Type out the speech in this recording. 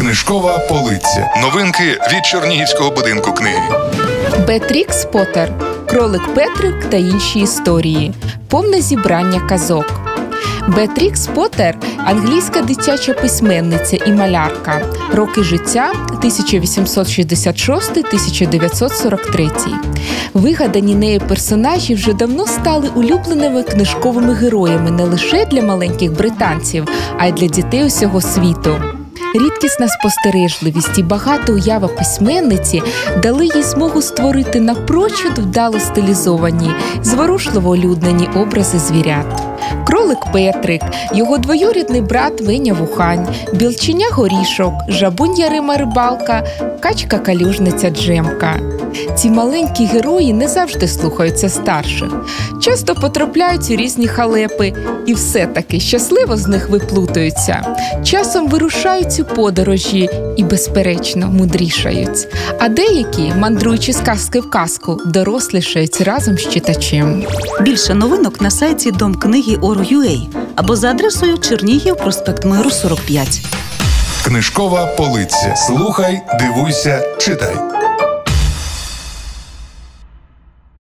Книжкова полиця. Новинки від Чернігівського будинку книги. Бетрікс Поттер, Кролик Петрик та інші історії. Повне зібрання казок. Бетрікс Поттер – англійська дитяча письменниця і малярка. Роки життя 1866-1943. Вигадані нею персонажі вже давно стали улюбленими книжковими героями не лише для маленьких британців, а й для дітей усього світу. Рідкісна спостережливість і багата уява письменниці дали їй змогу створити напрочуд вдало стилізовані, зворушливо улюднені образи звірят. Кролик Петрик, його двоюрідний брат Веня Вухань, білченя горішок, жабунь Ярима Рибалка, качка калюжниця Джемка. Ці маленькі герої не завжди слухаються старших, часто потрапляють у різні халепи і все-таки щасливо з них виплутаються. Часом вирушають у подорожі і, безперечно, мудрішають. А деякі, мандруючи з казки в казку, дорослішають разом з читачем. Більше новинок на сайті Дом книги Ору.ua або за адресою Чернігів, проспект Миру 45. Книжкова полиця. Слухай, дивуйся, читай.